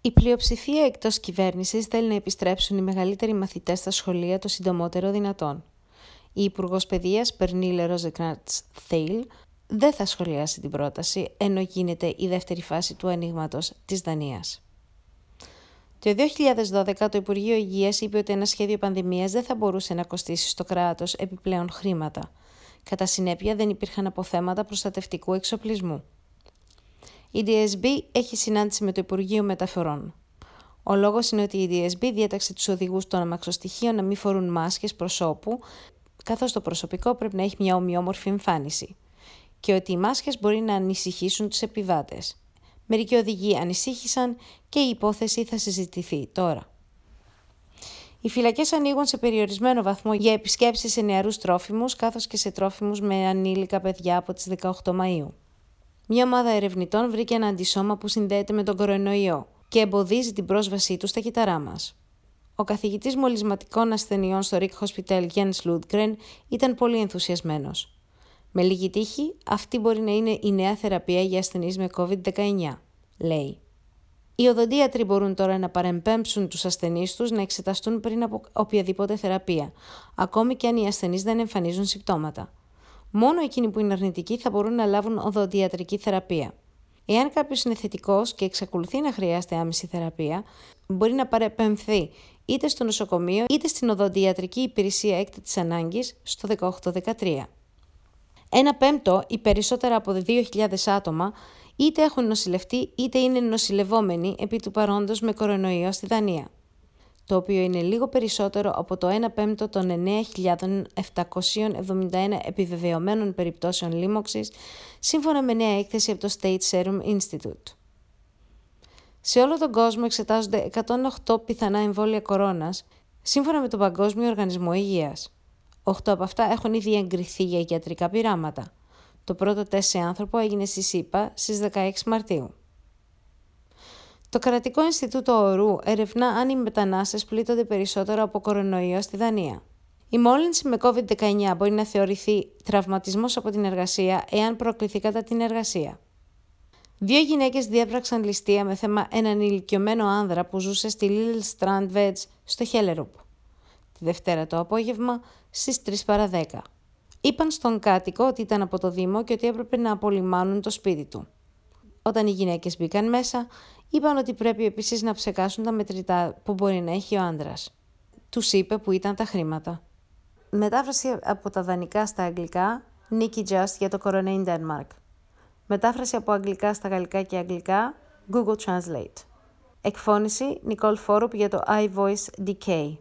Η πλειοψηφία εκτός κυβέρνησης θέλει να επιστρέψουν οι μεγαλύτεροι μαθητές στα σχολεία το συντομότερο δυνατόν. Η Υπουργός Παιδείας Περνίλε Ροζεκνάτς Θέιλ δεν θα σχολιάσει την πρόταση, ενώ γίνεται η δεύτερη φάση του ανοίγματος της Δανίας. Το 2012 το Υπουργείο Υγείας είπε ότι ένα σχέδιο πανδημίας δεν θα μπορούσε να κοστίσει στο κράτος επιπλέον χρήματα. Κατά συνέπεια δεν υπήρχαν αποθέματα προστατευτικού εξοπλισμού. Η DSB έχει συνάντηση με το Υπουργείο Μεταφορών. Ο λόγος είναι ότι η DSB διέταξε τους οδηγούς των αμαξοστοιχείων να μην φορούν μάσκες προσώπου, καθώς το προσωπικό πρέπει να έχει μια ομοιόμορφη εμφάνιση και ότι οι μάσκες μπορεί να ανησυχήσουν τους επιβάτες. Μερικοί οδηγοί ανησύχησαν και η υπόθεση θα συζητηθεί τώρα. Οι φυλακές ανοίγουν σε περιορισμένο βαθμό για επισκέψεις σε νεαρούς τρόφιμους καθώς και σε τρόφιμους με ανήλικα παιδιά από τις 18 Μαου. Μια ομάδα ερευνητών βρήκε ένα αντισώμα που συνδέεται με τον κορονοϊό και εμποδίζει την πρόσβασή τους στα κύτταρά μας. Ο καθηγητής μολυσματικών ασθενειών στο Rick Hospital Jens Ludgren ήταν πολύ ενθουσιασμένος. Με λίγη τύχη, αυτή μπορεί να είναι η νέα θεραπεία για ασθενείς με COVID-19, λέει. Οι οδοντίατροι μπορούν τώρα να παρεμπέμψουν τους ασθενείς τους να εξεταστούν πριν από οποιαδήποτε θεραπεία, ακόμη και αν οι ασθενείς δεν εμφανίζουν συμπτώματα. Μόνο εκείνοι που είναι αρνητικοί θα μπορούν να λάβουν οδοντιατρική θεραπεία. Εάν κάποιος είναι θετικός και εξακολουθεί να χρειάζεται άμεση θεραπεία, μπορεί να παρεπεμφθεί είτε στο νοσοκομείο είτε στην οδοντιατρική υπηρεσία έκτατης ανάγκης στο 1813. Ένα πέμπτο ή περισσότερα από 2.000 άτομα είτε έχουν νοσηλευτεί είτε είναι νοσηλευόμενοι επί του παρόντος με κορονοϊό στη Δανία, το οποίο είναι λίγο περισσότερο από το 1 πέμπτο των 9.771 επιβεβαιωμένων περιπτώσεων λίμωξης, σύμφωνα με νέα έκθεση από το State Serum Institute. Σε όλο τον κόσμο εξετάζονται 108 πιθανά εμβόλια κορώνας, σύμφωνα με τον Παγκόσμιο Οργανισμό Υγείας. Οχτώ από αυτά έχουν ήδη εγκριθεί για ιατρικά πειράματα. Το πρώτο τεστ σε άνθρωπο έγινε στη ΣΥΠΑ στις 16 Μαρτίου. Το Κρατικό Ινστιτούτο Ορού ερευνά αν οι μετανάστες πλήττονται περισσότερο από κορονοϊό στη Δανία. Η μόλυνση με COVID-19 μπορεί να θεωρηθεί τραυματισμός από την εργασία εάν προκληθεί κατά την εργασία. Δύο γυναίκες διέπραξαν ληστεία με θέμα έναν ηλικιωμένο άνδρα που ζούσε στη Little Strand Veg στο Χέλερουπ. Τη Δευτέρα το απόγευμα, στις 3 παρα 10. Είπαν στον κάτοικο ότι ήταν από το Δήμο και ότι έπρεπε να απολυμάνουν το σπίτι του. Όταν οι γυναίκες μπήκαν μέσα, είπαν ότι πρέπει επίσης να ψεκάσουν τα μετρητά που μπορεί να έχει ο άντρα. Τους είπε που ήταν τα χρήματα. Μετάφραση από τα δανεικά στα αγγλικά, Nicky Just για το Corona in Denmark. Μετάφραση από αγγλικά στα γαλλικά και αγγλικά, Google Translate. Εκφώνηση Nicole Forup για το iVoice Decay.